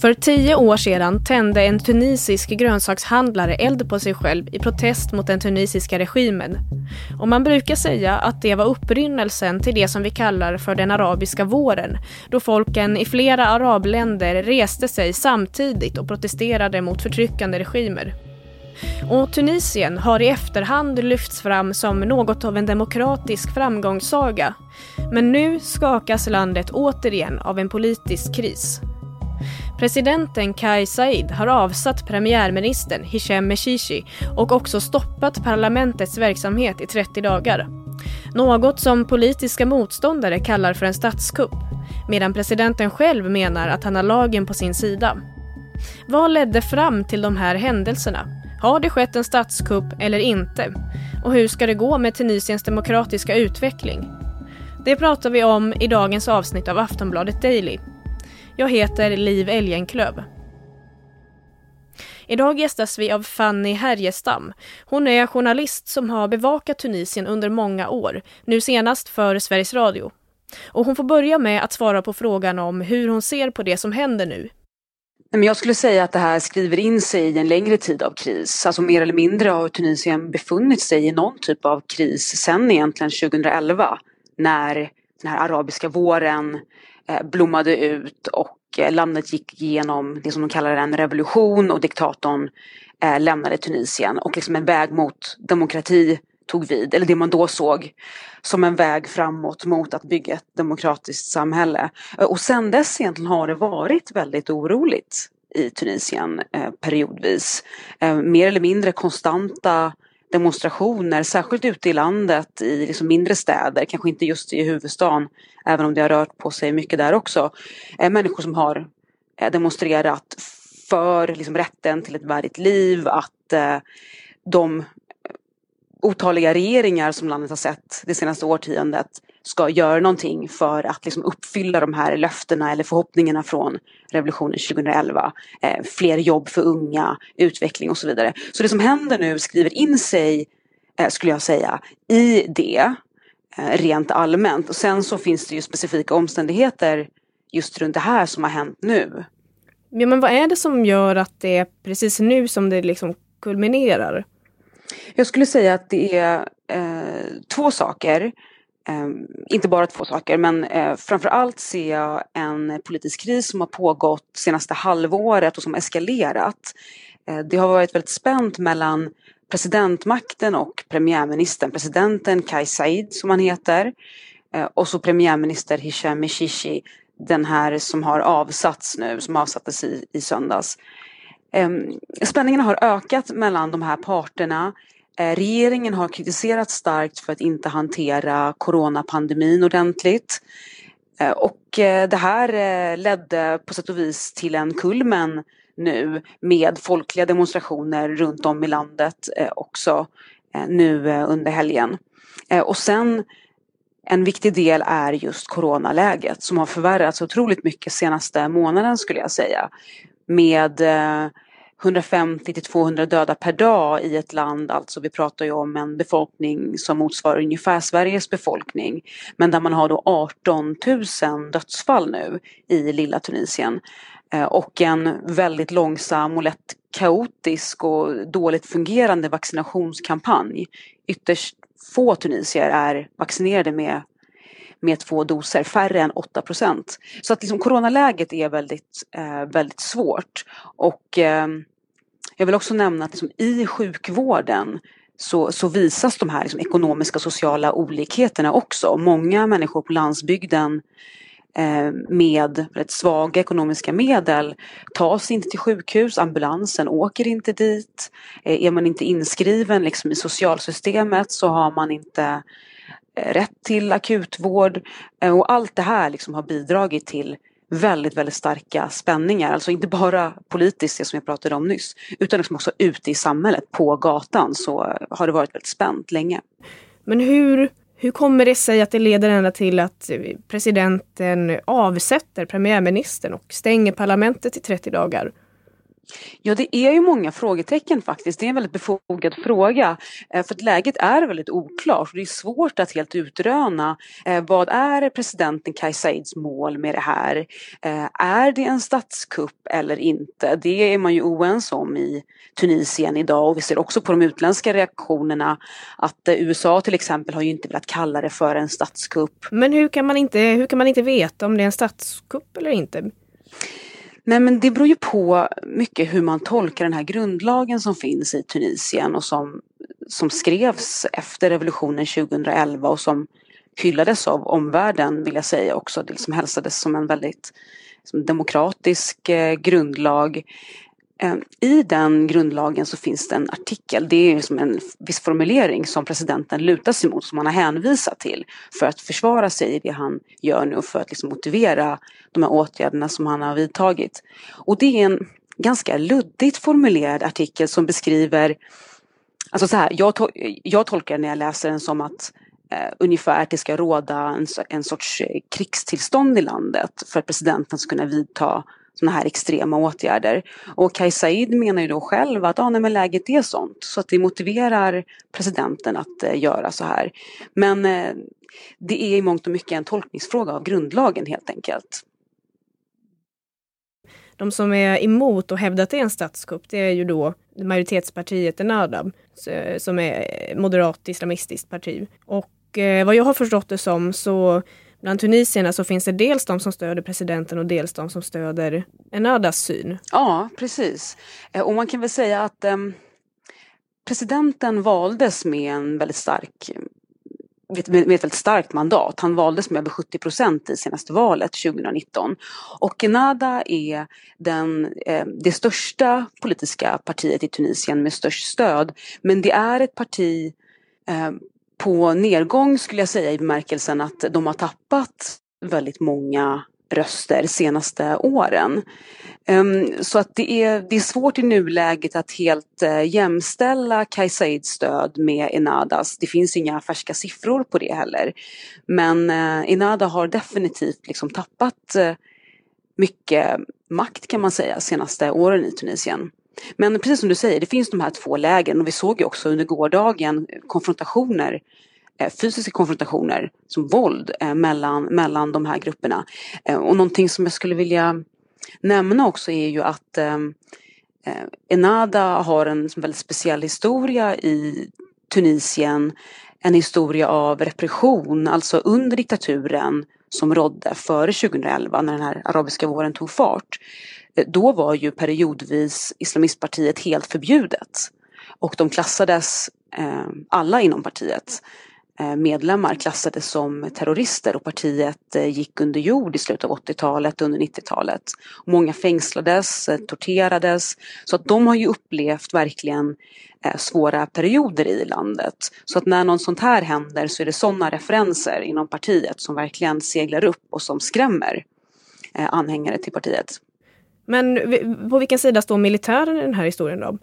För tio år sedan tände en tunisisk grönsakshandlare eld på sig själv i protest mot den tunisiska regimen. Och man brukar säga att det var upprinnelsen till det som vi kallar för den arabiska våren, då folken i flera arabländer reste sig samtidigt och protesterade mot förtryckande regimer. Och Tunisien har i efterhand lyfts fram som något av en demokratisk framgångssaga. Men nu skakas landet återigen av en politisk kris. Presidenten Kais Saied har avsatt premiärministern Hichem Meshishi och också stoppat parlamentets verksamhet i 30 dagar. Något som politiska motståndare kallar för en statskupp, medan presidenten själv menar att han har lagen på sin sida. Vad ledde fram till de här händelserna? Har det skett en statskupp eller inte? Och hur ska det gå med Tunisiens demokratiska utveckling? Det pratar vi om i dagens avsnitt av Aftonbladet Daily jag heter Liv Elgenklöv. Idag gästas vi av Fanny Härjestam. Hon är journalist som har bevakat Tunisien under många år, nu senast för Sveriges Radio. Och hon får börja med att svara på frågan om hur hon ser på det som händer nu. Jag skulle säga att det här skriver in sig i en längre tid av kris. Alltså mer eller mindre har Tunisien befunnit sig i någon typ av kris sedan egentligen 2011 när den här arabiska våren Eh, blommade ut och eh, landet gick igenom det som de kallar en revolution och diktatorn eh, lämnade Tunisien och liksom en väg mot demokrati tog vid, eller det man då såg som en väg framåt mot att bygga ett demokratiskt samhälle. Och sen dess egentligen har det varit väldigt oroligt i Tunisien periodvis. Mer eller mindre konstanta demonstrationer, särskilt ute i landet i liksom mindre städer, kanske inte just i huvudstaden, även om det har rört på sig mycket där också. Eh, människor som har eh, demonstrerat för liksom, rätten till ett värdigt liv, att eh, de otaliga regeringar som landet har sett det senaste årtiondet ska göra någonting för att liksom uppfylla de här löftena eller förhoppningarna från revolutionen 2011. Eh, fler jobb för unga, utveckling och så vidare. Så det som händer nu skriver in sig, eh, skulle jag säga, i det eh, rent allmänt. Och sen så finns det ju specifika omständigheter just runt det här som har hänt nu. Ja, men vad är det som gör att det är precis nu som det liksom kulminerar? Jag skulle säga att det är eh, två saker. Eh, inte bara två saker, men eh, framförallt ser jag en politisk kris som har pågått senaste halvåret och som eskalerat. Eh, det har varit väldigt spänt mellan presidentmakten och premiärministern. Presidenten Kais Saied som han heter eh, och så premiärminister Hisham Mishishi, den här som har avsatts nu, som avsattes i, i söndags. Ehm, spänningarna har ökat mellan de här parterna. Eh, regeringen har kritiserats starkt för att inte hantera coronapandemin ordentligt. Eh, och eh, det här ledde på sätt och vis till en kulmen nu med folkliga demonstrationer runt om i landet också nu under helgen. Och sen en viktig del är just coronaläget som har förvärrats otroligt mycket senaste månaden skulle jag säga med 150 till 200 döda per dag i ett land, alltså vi pratar ju om en befolkning som motsvarar ungefär Sveriges befolkning. Men där man har då 18 000 dödsfall nu i lilla Tunisien. Eh, och en väldigt långsam och lätt kaotisk och dåligt fungerande vaccinationskampanj. Ytterst få tunisier är vaccinerade med med två doser, färre än 8 procent. Så att liksom coronaläget är väldigt, eh, väldigt svårt. Och eh, jag vill också nämna att liksom i sjukvården så, så visas de här liksom ekonomiska och sociala olikheterna också. Många människor på landsbygden eh, med rätt svaga ekonomiska medel tas inte till sjukhus, ambulansen åker inte dit. Eh, är man inte inskriven liksom i socialsystemet så har man inte eh, rätt till akutvård eh, och allt det här liksom har bidragit till väldigt, väldigt starka spänningar. Alltså inte bara politiskt, det som jag pratade om nyss, utan liksom också ute i samhället, på gatan, så har det varit väldigt spänt länge. Men hur, hur kommer det sig att det leder ända till att presidenten avsätter premiärministern och stänger parlamentet i 30 dagar? Ja, det är ju många frågetecken faktiskt. Det är en väldigt befogad fråga. Eh, för att läget är väldigt oklart. Det är svårt att helt utröna eh, vad är presidenten Kais Saids mål med det här? Eh, är det en statskupp eller inte? Det är man ju oense om i Tunisien idag och vi ser också på de utländska reaktionerna att USA till exempel har ju inte velat kalla det för en statskupp. Men hur kan man inte, hur kan man inte veta om det är en statskupp eller inte? Nej men det beror ju på mycket hur man tolkar den här grundlagen som finns i Tunisien och som, som skrevs efter revolutionen 2011 och som hyllades av omvärlden vill jag säga också. Det liksom hälsades som en väldigt som demokratisk eh, grundlag. Ehm, I den grundlagen så finns det en artikel, det är liksom en viss formulering som presidenten lutar sig mot, som han har hänvisat till för att försvara sig i det han gör nu och för att liksom motivera de här åtgärderna som han har vidtagit. Och det är en ganska luddigt formulerad artikel som beskriver, alltså så här, jag, to jag tolkar när jag läser den som att eh, ungefär att det ska råda en, en sorts eh, krigstillstånd i landet för att presidenten ska kunna vidta sådana här extrema åtgärder. Och Kais Said menar ju då själv att ah, nej, men läget är sånt så att det motiverar presidenten att eh, göra så här. Men eh, det är i mångt och mycket en tolkningsfråga av grundlagen helt enkelt. De som är emot och hävdar att det är en statskupp, det är ju då majoritetspartiet Enadab, som är moderat islamistiskt parti. Och eh, vad jag har förstått det som så Bland tunisierna så finns det dels de som stöder presidenten och dels de som stöder Enadas syn. Ja, precis. Eh, och man kan väl säga att eh, presidenten valdes med en väldigt stark med ett väldigt starkt mandat. Han valdes med över 70 procent i senaste valet 2019. Och Ennahda är den, eh, det största politiska partiet i Tunisien med störst stöd. Men det är ett parti eh, på nedgång skulle jag säga i bemärkelsen att de har tappat väldigt många röster senaste åren. Ehm, så att det är, det är svårt i nuläget att helt eh, jämställa Kais Saids stöd med Enadas. Det finns inga färska siffror på det heller. Men eh, Enada har definitivt liksom tappat eh, mycket makt kan man säga senaste åren i Tunisien. Men precis som du säger, det finns de här två lägen och vi såg ju också under gårdagen konfrontationer eh, fysiska konfrontationer som våld eh, mellan, mellan de här grupperna. Eh, och någonting som jag skulle vilja nämna också är ju att Enada har en väldigt speciell historia i Tunisien. En historia av repression, alltså under diktaturen som rådde före 2011 när den här arabiska våren tog fart. Eh, då var ju periodvis islamistpartiet helt förbjudet. Och de klassades, eh, alla inom partiet, eh, medlemmar klassades som terrorister och partiet eh, gick under jord i slutet av 80-talet, och under 90-talet. Många fängslades, eh, torterades. Så att de har ju upplevt verkligen eh, svåra perioder i landet. Så att när något sånt här händer så är det sådana referenser inom partiet som verkligen seglar upp och som skrämmer eh, anhängare till partiet. Men på vilken sida står militären i den här historien då?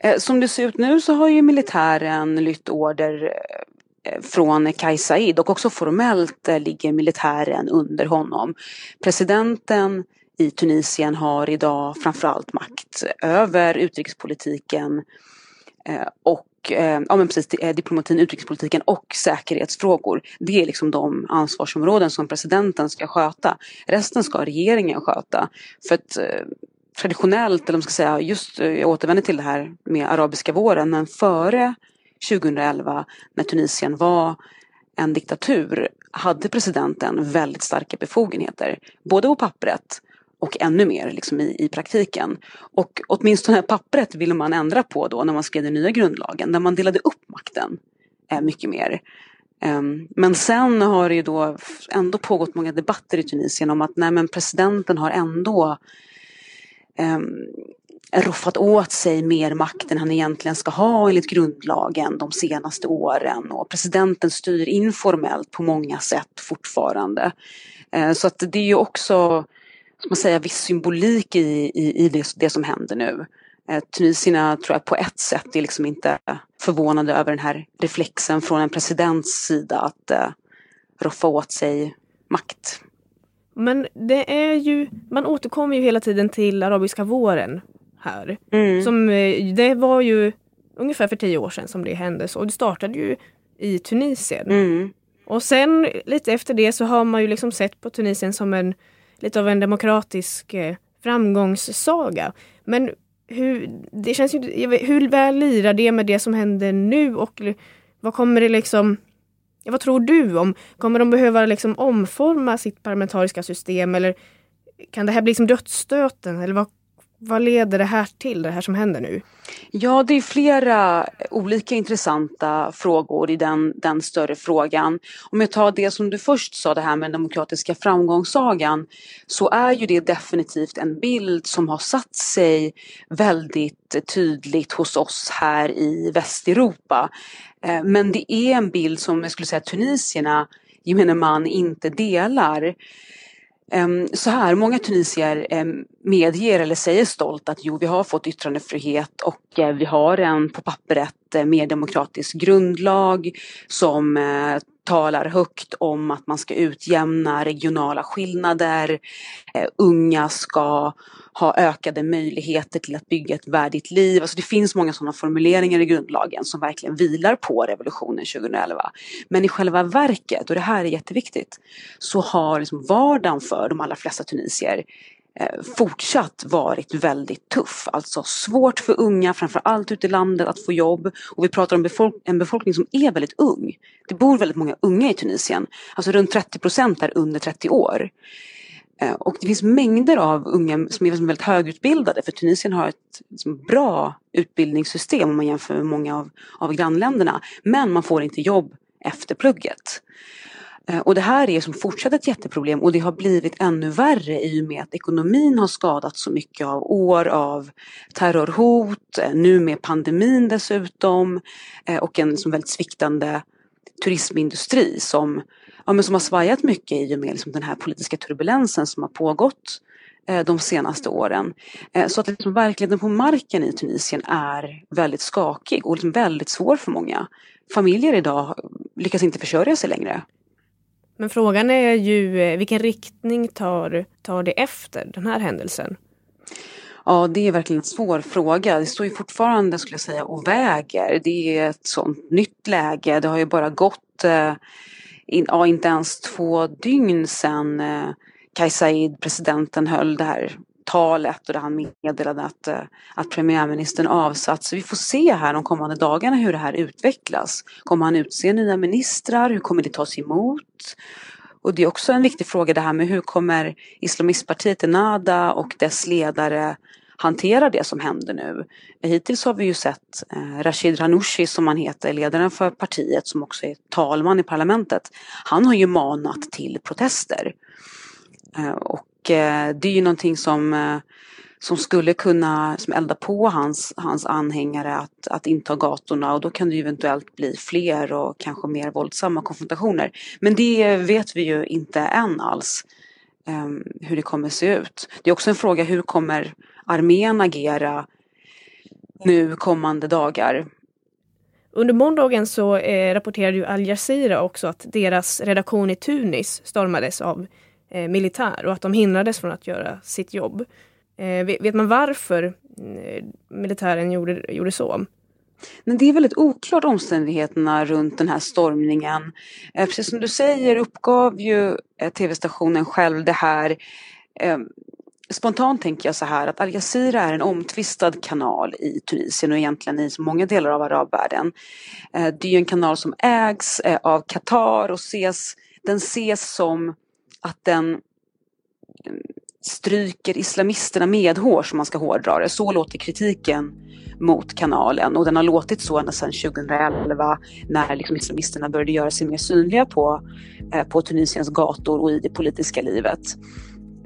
Eh, som det ser ut nu så har ju militären lytt order eh, från Kais Saied och också formellt eh, ligger militären under honom. Presidenten i Tunisien har idag framförallt makt över utrikespolitiken och eh, ja, men precis, eh, diplomatin, utrikespolitiken och säkerhetsfrågor. Det är liksom de ansvarsområden som presidenten ska sköta. Resten ska regeringen sköta. För att eh, traditionellt, eller man ska säga, just eh, jag återvänder till det här med arabiska våren, men före 2011 när Tunisien var en diktatur hade presidenten väldigt starka befogenheter. Både på pappret och ännu mer liksom i, i praktiken. Och åtminstone pappret ville man ändra på då när man skrev den nya grundlagen, där man delade upp makten eh, mycket mer. Um, men sen har det ju då ändå pågått många debatter i Tunisien om att nej men presidenten har ändå ehm, um, roffat åt sig mer makt än han egentligen ska ha enligt grundlagen de senaste åren och presidenten styr informellt på många sätt fortfarande. Ehm, så att det är ju också ska man säga, viss symbolik i, i, i det, det som händer nu. Eh, tunisierna tror jag på ett sätt är liksom inte förvånade över den här reflexen från en presidents sida att eh, roffa åt sig makt. Men det är ju, man återkommer ju hela tiden till arabiska våren här. Mm. Som, eh, det var ju ungefär för tio år sedan som det hände så. Det startade ju i Tunisien. Mm. Och sen lite efter det så har man ju liksom sett på Tunisien som en lite av en demokratisk eh, framgångssaga. Men hur, det känns ju, hur väl lirar det med det som händer nu? Och vad kommer det liksom vad tror du om, kommer de behöva liksom omforma sitt parlamentariska system? Eller kan det här bli som dödsstöten? Eller vad, vad leder det här till, det här som händer nu? Ja, det är flera olika intressanta frågor i den, den större frågan. Om jag tar det som du först sa, det här med den demokratiska framgångssagan, så är ju det definitivt en bild som har satt sig väldigt tydligt hos oss här i Västeuropa. Eh, men det är en bild som jag skulle säga tunisierna, gemene man, inte delar. Ehm, så här, många tunisier ehm, medger eller säger stolt att jo, vi har fått yttrandefrihet och eh, vi har en på pappret eh, mer demokratisk grundlag som eh, talar högt om att man ska utjämna regionala skillnader. Eh, unga ska ha ökade möjligheter till att bygga ett värdigt liv. Alltså det finns många sådana formuleringar i grundlagen som verkligen vilar på revolutionen 2011. Men i själva verket, och det här är jätteviktigt, så har liksom vardagen för de allra flesta tunisier Eh, fortsatt varit väldigt tuff. Alltså svårt för unga, framförallt ute i landet, att få jobb. Och vi pratar om befolk en befolkning som är väldigt ung. Det bor väldigt många unga i Tunisien. Alltså runt 30 procent är under 30 år. Eh, och det finns mängder av unga som är väldigt högutbildade för Tunisien har ett liksom, bra utbildningssystem om man jämför med många av, av grannländerna. Men man får inte jobb efter plugget. Eh, och det här är som fortsatt ett jätteproblem och det har blivit ännu värre i och med att ekonomin har skadats så mycket av år av terrorhot, eh, nu med pandemin dessutom eh, och en som väldigt sviktande turismindustri som ja, men som har svajat mycket i och med liksom den här politiska turbulensen som har pågått de senaste åren. Så att liksom verkligheten på marken i Tunisien är väldigt skakig och liksom väldigt svår för många. Familjer idag lyckas inte försörja sig längre. Men frågan är ju eh, vilken riktning tar, tar det efter den här händelsen? Ja, det är verkligen en svår fråga. Det står ju fortfarande, skulle jag säga, och väger. Det är ett sånt nytt läge. Det har ju bara gått eh, in, ja, inte ens två dygn sedan eh, Kais presidenten, höll det här talet och där han meddelade att, eh, att premiärministern avsatts. Vi får se här de kommande dagarna hur det här utvecklas. Kommer han utse nya ministrar? Hur kommer det tas emot? Och det är också en viktig fråga det här med hur kommer islamistpartiet Enada och dess ledare hantera det som händer nu. Hittills har vi ju sett eh, Rashid Ranushi som han heter, ledaren för partiet som också är talman i parlamentet. Han har ju manat till protester. Eh, och Eh, det är ju någonting som eh, som skulle kunna som elda på hans, hans anhängare att, att inta gatorna och då kan det eventuellt bli fler och kanske mer våldsamma konfrontationer. Men det vet vi ju inte än alls ehm, hur det kommer se ut. Det är också en fråga hur kommer armén agera nu kommande dagar. Under måndagen så eh, rapporterade ju Al Jazeera också att deras redaktion i Tunis stormades av eh, militär och att de hindrades från att göra sitt jobb. Eh, vet, vet, man varför eh, militären gjorde, gjorde så? Men det är väldigt oklart omständigheterna runt den här stormningen. Eh, precis som du säger uppgav ju eh, tv-stationen själv det här eh, Spontant tänker jag så här att Al Jazeera är en omtvistad kanal i Tunisien och egentligen i många delar av arabvärlden. Eh, det är ju en kanal som ägs av Qatar och ses, den ses som att den mm, stryker islamisterna medhårs om man ska hårdra det. Så låter kritiken mot kanalen och den har låtit så ända sedan 2011 när liksom islamisterna började göra sig mer synliga på, eh, på Tunisiens gator och i det politiska livet.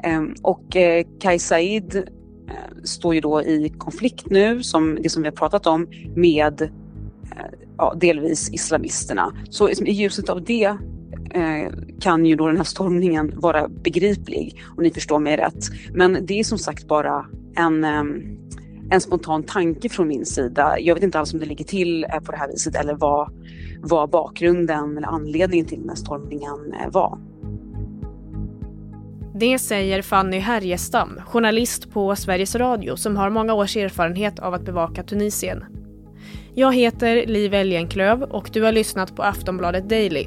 Ehm, och eh, Kais Said eh, står ju då i konflikt nu, som det som vi har pratat om, med eh, ja, delvis islamisterna. Så liksom, i ljuset av det Eh, kan ju då den här stormningen vara begriplig och ni förstår mig rätt. Men det är som sagt bara en, eh, en spontan tanke från min sida. Jag vet inte alls om det ligger till eh, på det här viset eller vad, vad bakgrunden eller anledningen till den här stormningen var. Det säger Fanny Härjestam, journalist på Sveriges Radio som har många års erfarenhet av att bevaka Tunisien. Jag heter Liv Elgenklöv och du har lyssnat på Aftonbladet Daily.